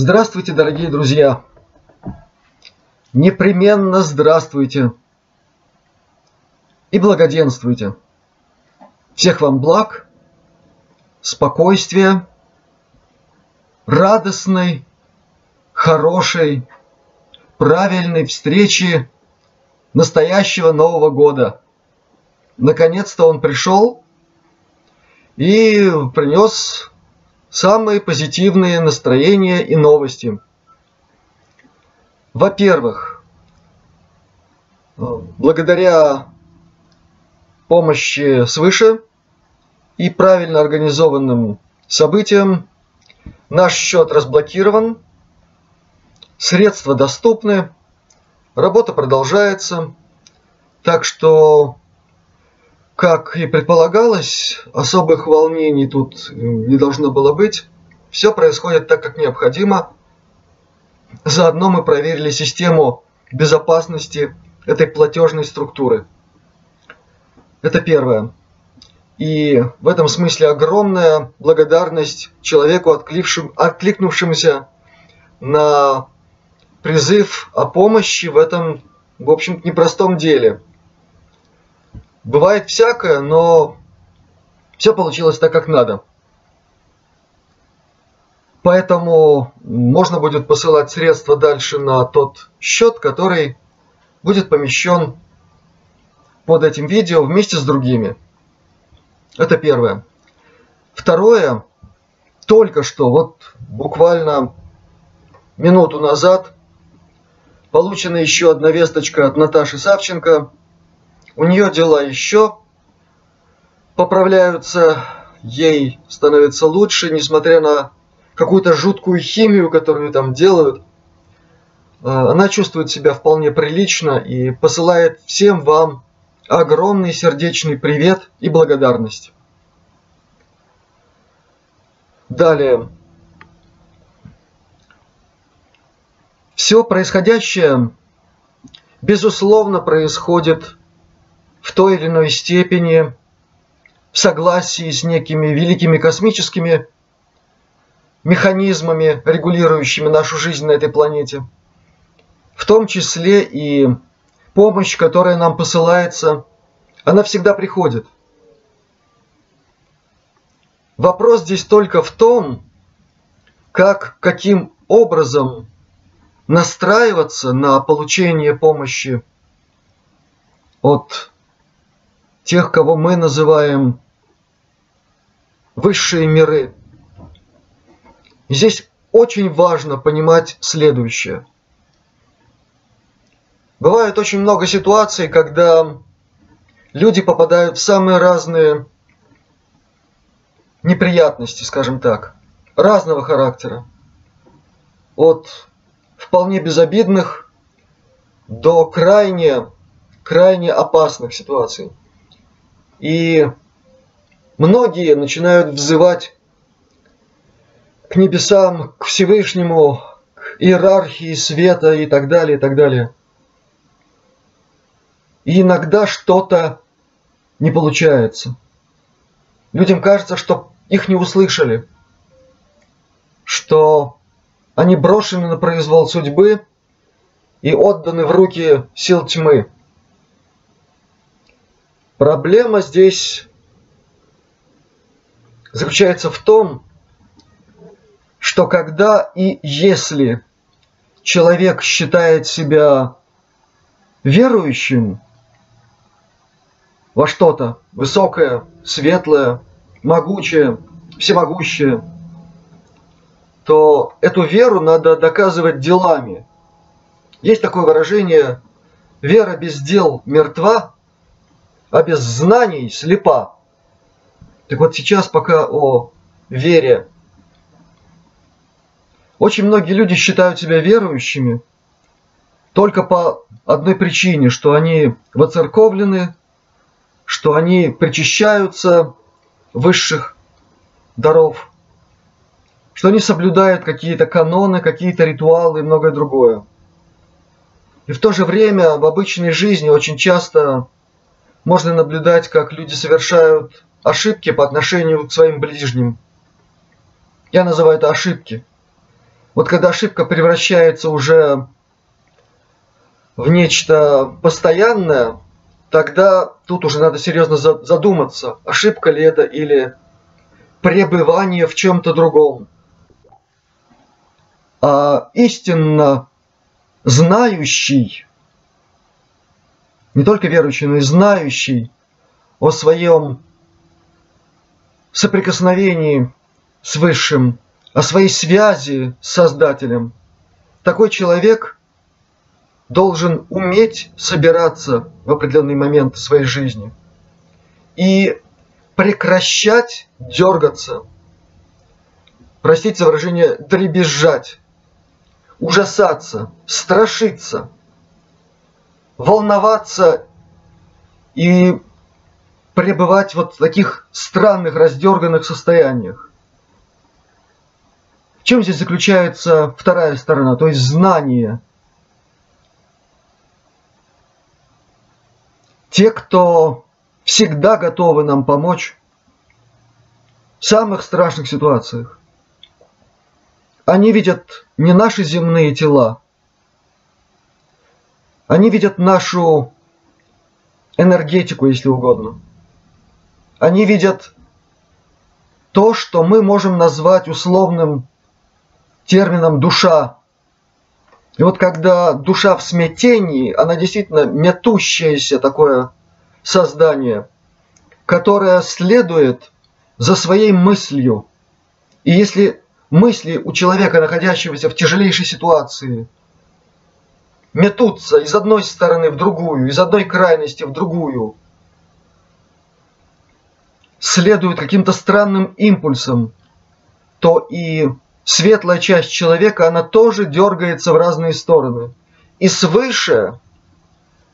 Здравствуйте, дорогие друзья! Непременно здравствуйте! И благоденствуйте! Всех вам благ, спокойствия, радостной, хорошей, правильной встречи настоящего Нового года. Наконец-то он пришел и принес самые позитивные настроения и новости. Во-первых, благодаря помощи свыше и правильно организованным событиям наш счет разблокирован, средства доступны, работа продолжается, так что как и предполагалось, особых волнений тут не должно было быть. Все происходит так, как необходимо. Заодно мы проверили систему безопасности этой платежной структуры. Это первое. И в этом смысле огромная благодарность человеку, откликнувшемуся на призыв о помощи в этом, в общем-то, непростом деле – Бывает всякое, но все получилось так, как надо. Поэтому можно будет посылать средства дальше на тот счет, который будет помещен под этим видео вместе с другими. Это первое. Второе. Только что, вот буквально минуту назад, получена еще одна весточка от Наташи Савченко – у нее дела еще поправляются, ей становится лучше, несмотря на какую-то жуткую химию, которую там делают. А, она чувствует себя вполне прилично и посылает всем вам огромный сердечный привет и благодарность. Далее. Все происходящее, безусловно, происходит в той или иной степени в согласии с некими великими космическими механизмами, регулирующими нашу жизнь на этой планете. В том числе и помощь, которая нам посылается, она всегда приходит. Вопрос здесь только в том, как, каким образом настраиваться на получение помощи от тех, кого мы называем высшие миры. здесь очень важно понимать следующее. Бывает очень много ситуаций, когда люди попадают в самые разные неприятности, скажем так, разного характера. От вполне безобидных до крайне, крайне опасных ситуаций. И многие начинают взывать к небесам, к Всевышнему, к иерархии света и так далее, и так далее. И иногда что-то не получается. Людям кажется, что их не услышали, что они брошены на произвол судьбы и отданы в руки сил тьмы. Проблема здесь заключается в том, что когда и если человек считает себя верующим во что-то высокое, светлое, могучее, всемогущее, то эту веру надо доказывать делами. Есть такое выражение «вера без дел мертва», а без знаний слепа. Так вот сейчас пока о вере. Очень многие люди считают себя верующими только по одной причине, что они воцерковлены, что они причащаются высших даров, что они соблюдают какие-то каноны, какие-то ритуалы и многое другое. И в то же время в обычной жизни очень часто можно наблюдать, как люди совершают ошибки по отношению к своим ближним. Я называю это ошибки. Вот когда ошибка превращается уже в нечто постоянное, тогда тут уже надо серьезно задуматься, ошибка ли это или пребывание в чем-то другом. А истинно знающий, не только верующий, но и знающий о своем соприкосновении с Высшим, о своей связи с Создателем, такой человек должен уметь собираться в определенный момент своей жизни и прекращать дергаться, простите за выражение, дребезжать, ужасаться, страшиться, волноваться и пребывать вот в таких странных, раздерганных состояниях. В чем здесь заключается вторая сторона, то есть знание? Те, кто всегда готовы нам помочь в самых страшных ситуациях. Они видят не наши земные тела, они видят нашу энергетику, если угодно. Они видят то, что мы можем назвать условным термином душа. И вот когда душа в смятении, она действительно метущееся такое создание, которое следует за своей мыслью. И если мысли у человека, находящегося в тяжелейшей ситуации, метутся из одной стороны в другую, из одной крайности в другую, следуют каким-то странным импульсам, то и светлая часть человека, она тоже дергается в разные стороны. И свыше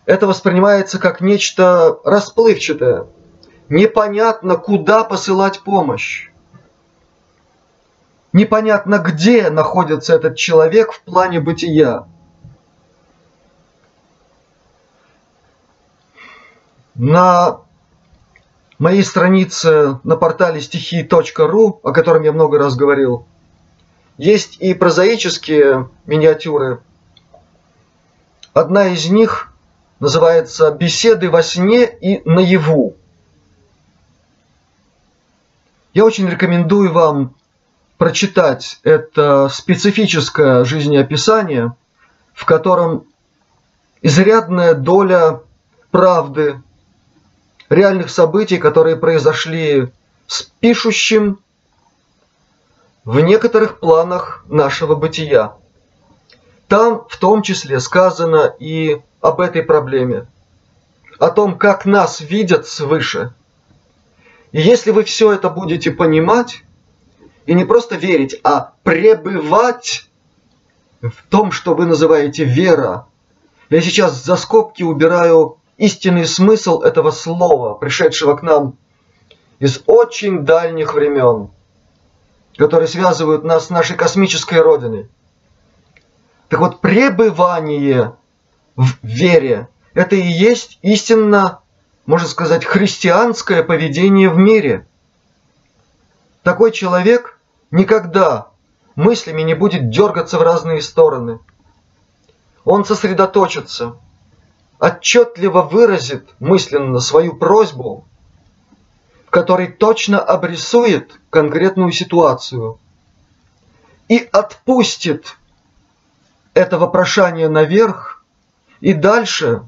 это воспринимается как нечто расплывчатое. Непонятно, куда посылать помощь. Непонятно, где находится этот человек в плане бытия. На моей странице на портале стихи.ру, о котором я много раз говорил, есть и прозаические миниатюры. Одна из них называется «Беседы во сне и наяву». Я очень рекомендую вам прочитать это специфическое жизнеописание, в котором изрядная доля правды, реальных событий, которые произошли с пишущим в некоторых планах нашего бытия. Там в том числе сказано и об этой проблеме, о том, как нас видят свыше. И если вы все это будете понимать, и не просто верить, а пребывать в том, что вы называете вера, я сейчас за скобки убираю истинный смысл этого слова, пришедшего к нам из очень дальних времен, которые связывают нас с нашей космической Родиной. Так вот, пребывание в вере. Это и есть истинно, можно сказать, христианское поведение в мире. Такой человек никогда мыслями не будет дергаться в разные стороны. Он сосредоточится, отчетливо выразит мысленно свою просьбу, в которой точно обрисует конкретную ситуацию и отпустит это вопрошание наверх и дальше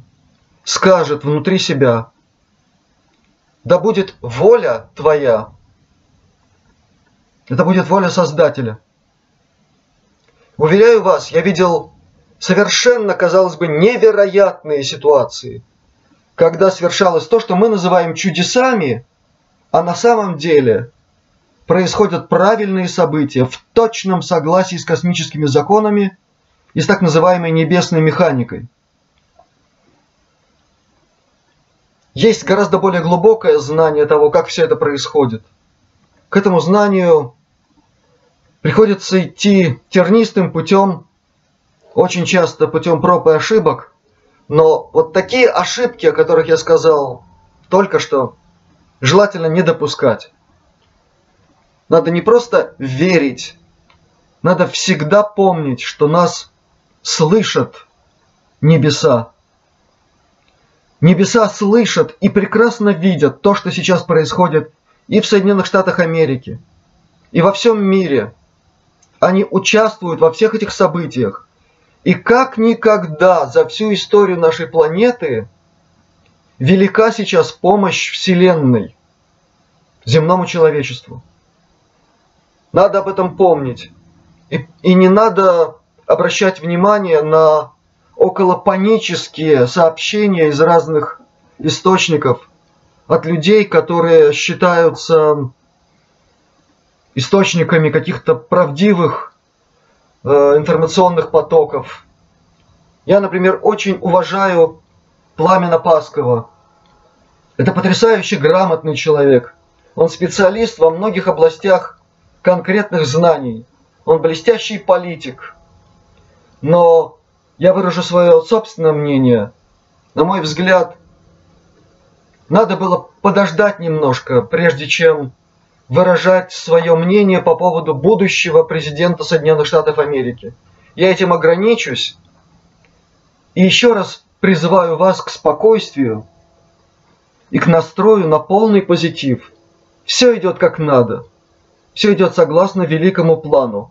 скажет внутри себя, да будет воля твоя. Это будет воля Создателя. Уверяю вас, я видел совершенно, казалось бы, невероятные ситуации, когда совершалось то, что мы называем чудесами, а на самом деле происходят правильные события в точном согласии с космическими законами и с так называемой небесной механикой. Есть гораздо более глубокое знание того, как все это происходит. К этому знанию приходится идти тернистым путем, очень часто путем проб и ошибок, но вот такие ошибки, о которых я сказал только что, желательно не допускать. Надо не просто верить, надо всегда помнить, что нас слышат небеса. Небеса слышат и прекрасно видят то, что сейчас происходит и в Соединенных Штатах Америки, и во всем мире. Они участвуют во всех этих событиях. И как никогда за всю историю нашей планеты велика сейчас помощь Вселенной земному человечеству. Надо об этом помнить. И, и не надо обращать внимание на околопанические сообщения из разных источников от людей, которые считаются источниками каких-то правдивых информационных потоков. Я, например, очень уважаю Пламена Паскова. Это потрясающе грамотный человек. Он специалист во многих областях конкретных знаний. Он блестящий политик. Но я выражу свое собственное мнение. На мой взгляд, надо было подождать немножко, прежде чем выражать свое мнение по поводу будущего президента Соединенных Штатов Америки. Я этим ограничусь. И еще раз призываю вас к спокойствию и к настрою на полный позитив. Все идет как надо. Все идет согласно великому плану.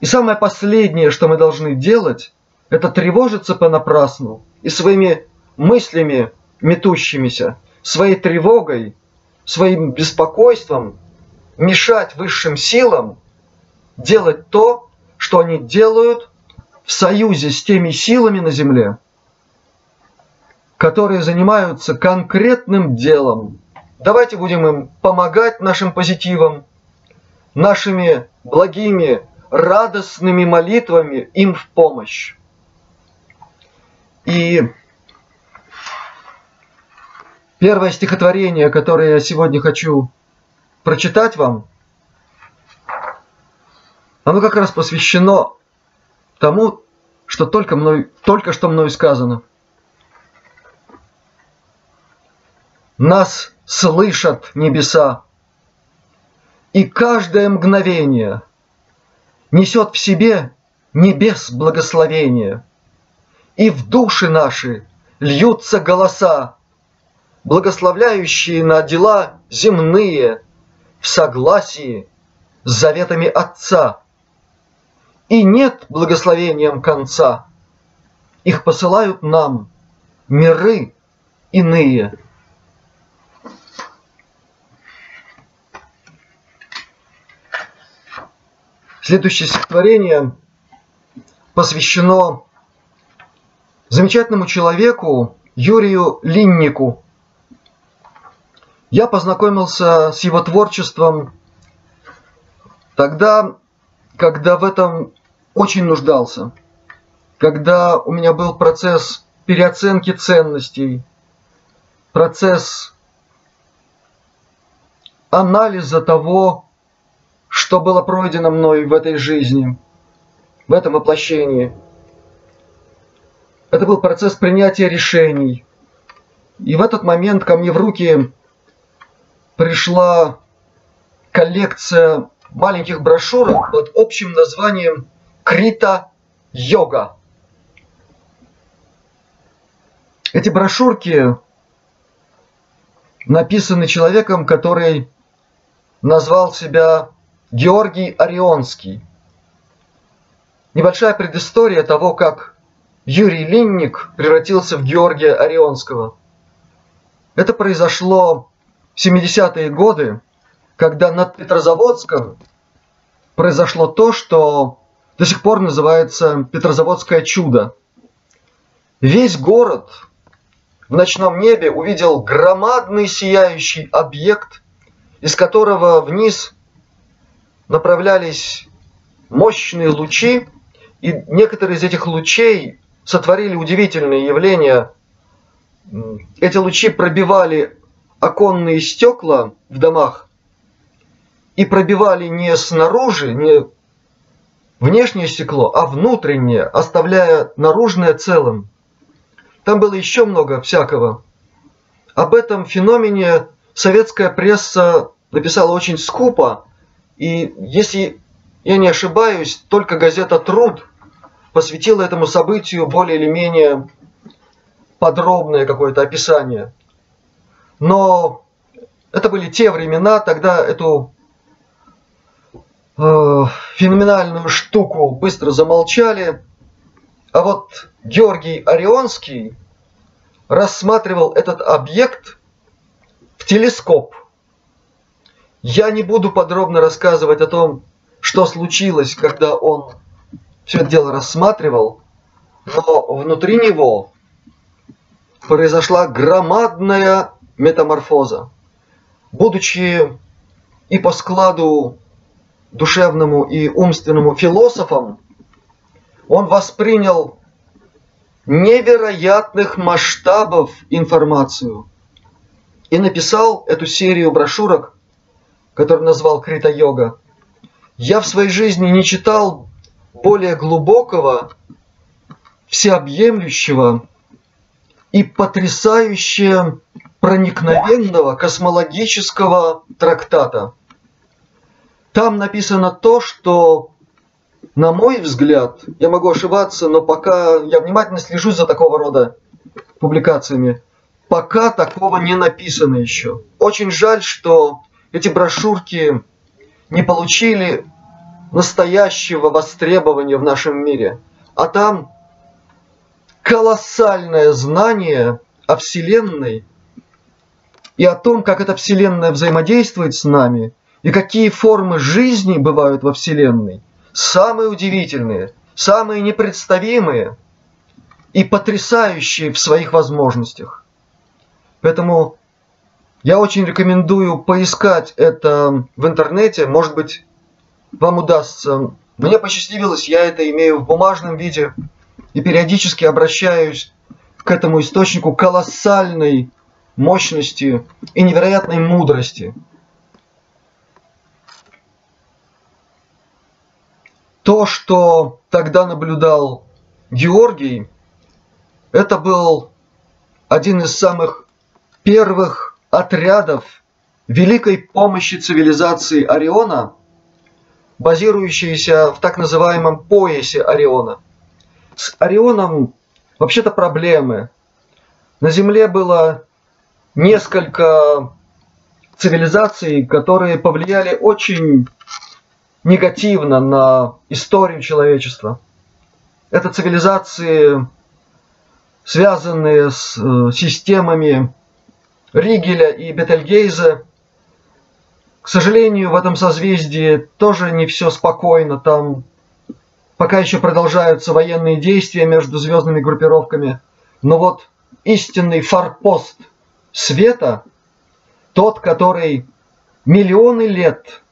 И самое последнее, что мы должны делать, это тревожиться понапрасну и своими мыслями метущимися, своей тревогой, своим беспокойством мешать высшим силам делать то, что они делают в союзе с теми силами на Земле, которые занимаются конкретным делом. Давайте будем им помогать нашим позитивам, нашими благими радостными молитвами им в помощь. И первое стихотворение, которое я сегодня хочу прочитать вам, оно как раз посвящено тому, что только, мной, только что мною сказано. Нас слышат небеса, и каждое мгновение – несет в себе небес благословения. И в души наши льются голоса, благословляющие на дела земные в согласии с заветами Отца. И нет благословением конца, их посылают нам миры иные – Следующее стихотворение посвящено замечательному человеку Юрию Линнику. Я познакомился с его творчеством тогда, когда в этом очень нуждался, когда у меня был процесс переоценки ценностей, процесс анализа того, что было пройдено мной в этой жизни, в этом воплощении. Это был процесс принятия решений. И в этот момент ко мне в руки пришла коллекция маленьких брошюрок под общим названием Крита-йога. Эти брошюрки написаны человеком, который назвал себя Георгий Орионский. Небольшая предыстория того, как Юрий Линник превратился в Георгия Орионского. Это произошло 70-е годы, когда над Петрозаводском произошло то, что до сих пор называется Петрозаводское чудо. Весь город в ночном небе увидел громадный сияющий объект, из которого вниз направлялись мощные лучи, и некоторые из этих лучей сотворили удивительные явления. Эти лучи пробивали оконные стекла в домах и пробивали не снаружи, не внешнее стекло, а внутреннее, оставляя наружное целым. Там было еще много всякого. Об этом феномене советская пресса написала очень скупо, и если я не ошибаюсь, только газета «Труд» посвятила этому событию более или менее подробное какое-то описание. Но это были те времена, тогда эту э, феноменальную штуку быстро замолчали. А вот Георгий Орионский рассматривал этот объект в телескоп. Я не буду подробно рассказывать о том, что случилось, когда он все это дело рассматривал, но внутри него произошла громадная метаморфоза. Будучи и по складу душевному и умственному философом, он воспринял невероятных масштабов информацию и написал эту серию брошюрок, которую назвал Крита-йога. Я в своей жизни не читал более глубокого, всеобъемлющего и потрясающе проникновенного космологического трактата. Там написано то, что, на мой взгляд, я могу ошибаться, но пока я внимательно слежу за такого рода публикациями, пока такого не написано еще. Очень жаль, что эти брошюрки не получили настоящего востребования в нашем мире. А там колоссальное знание о Вселенной и о том, как эта Вселенная взаимодействует с нами, и какие формы жизни бывают во Вселенной, самые удивительные, самые непредставимые и потрясающие в своих возможностях. Поэтому я очень рекомендую поискать это в интернете, может быть, вам удастся. Мне посчастливилось, я это имею в бумажном виде и периодически обращаюсь к этому источнику колоссальной мощности и невероятной мудрости. То, что тогда наблюдал Георгий, это был один из самых первых отрядов великой помощи цивилизации Ориона – базирующиеся в так называемом поясе Ориона. С Орионом вообще-то проблемы. На Земле было несколько цивилизаций, которые повлияли очень негативно на историю человечества. Это цивилизации, связанные с э, системами Ригеля и Бетельгейза, к сожалению, в этом созвездии тоже не все спокойно. Там пока еще продолжаются военные действия между звездными группировками. Но вот истинный форпост света, тот, который миллионы лет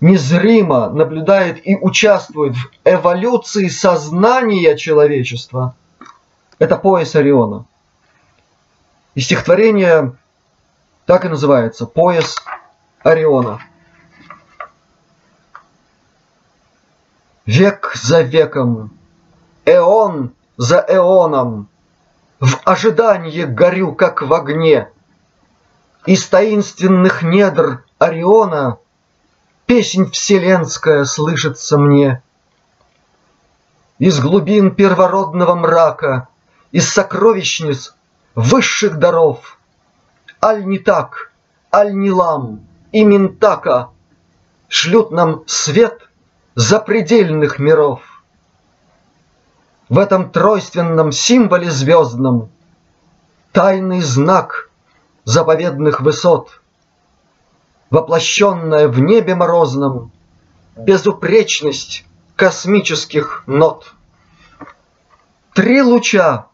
незримо наблюдает и участвует в эволюции сознания человечества, это пояс Ориона. И стихотворение так и называется «Пояс Ориона. Век за веком, эон за эоном, В ожидании горю, как в огне. Из таинственных недр Ориона Песнь вселенская слышится мне. Из глубин первородного мрака, Из сокровищниц высших даров, Аль не так, аль не лам — и Минтака шлют нам свет запредельных миров. В этом тройственном символе звездном тайный знак заповедных высот, воплощенная в небе морозном безупречность космических нот. Три луча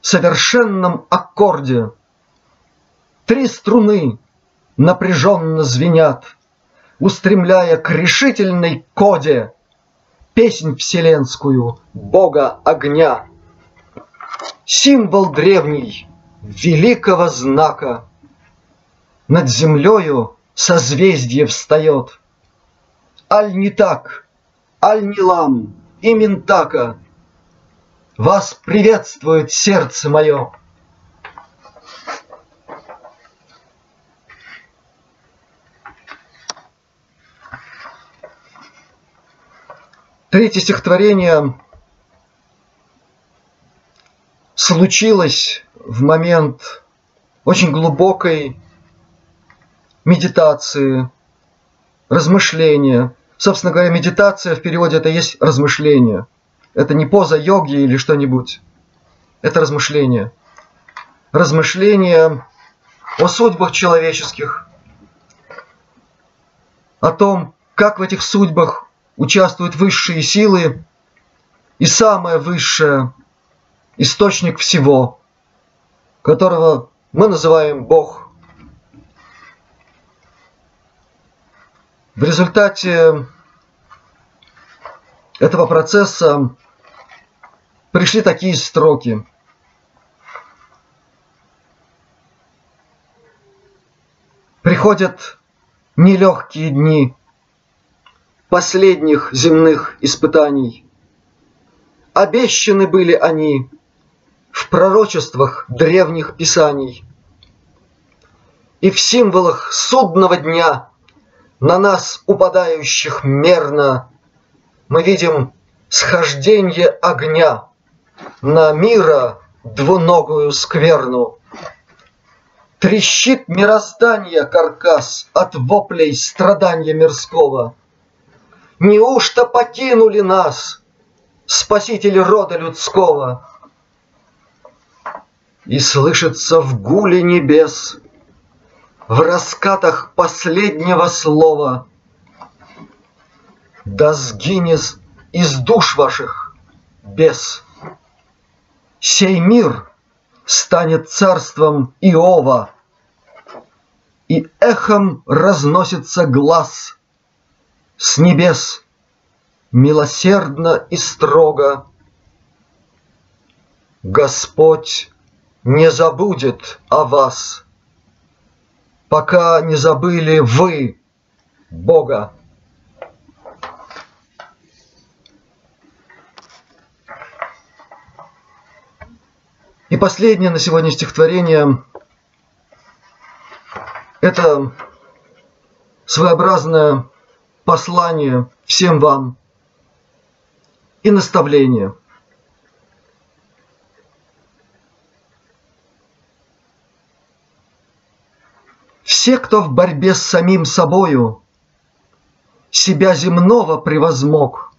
в совершенном аккорде, три струны напряженно звенят, устремляя к решительной коде песнь вселенскую Бога огня. Символ древний великого знака над землею созвездие встает. Аль не так, аль не лам и ментака, Вас приветствует сердце мое. Третье стихотворение случилось в момент очень глубокой медитации, размышления. Собственно говоря, медитация в переводе это есть размышление. Это не поза йоги или что-нибудь. Это размышление. Размышление о судьбах человеческих, о том, как в этих судьбах участвуют высшие силы и самое высшее – источник всего, которого мы называем Бог. В результате этого процесса пришли такие строки. Приходят нелегкие дни последних земных испытаний. Обещаны были они в пророчествах древних писаний. И в символах судного дня на нас, упадающих мерно, мы видим схождение огня на мира двуногую скверну. Трещит мироздание каркас от воплей страдания мирского. Неужто покинули нас, спасители рода людского? И слышится в гуле небес в раскатах последнего слова. Да сгинет из душ ваших бес. Сей мир станет царством Иова, И эхом разносится глаз с небес милосердно и строго. Господь не забудет о вас пока не забыли вы Бога. И последнее на сегодня стихотворение – это своеобразное послание всем вам и наставление – Все, кто в борьбе с самим собою Себя земного превозмог,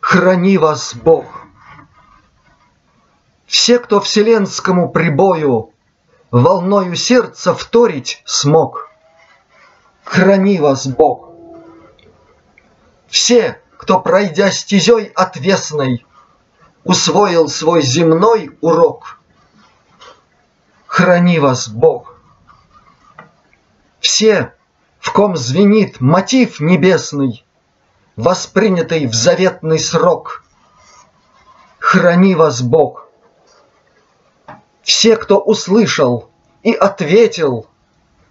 Храни вас Бог. Все, кто вселенскому прибою Волною сердца вторить смог, Храни вас Бог. Все, кто, пройдя стезей отвесной, Усвоил свой земной урок, Храни вас Бог все, в ком звенит мотив небесный, Воспринятый в заветный срок. Храни вас Бог. Все, кто услышал и ответил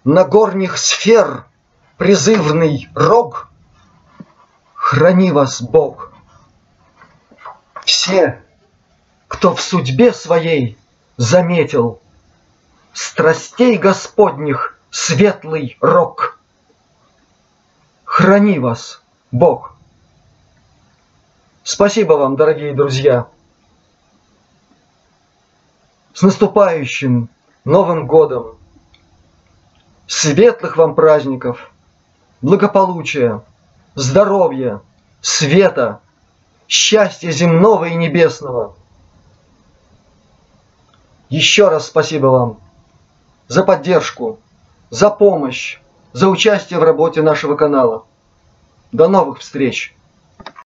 На горних сфер призывный рог, Храни вас Бог. Все, кто в судьбе своей заметил Страстей Господних светлый рок. Храни вас, Бог. Спасибо вам, дорогие друзья. С наступающим Новым годом! Светлых вам праздников, благополучия, здоровья, света, счастья земного и небесного. Еще раз спасибо вам за поддержку, за помощь, за участие в работе нашего канала. До новых встреч!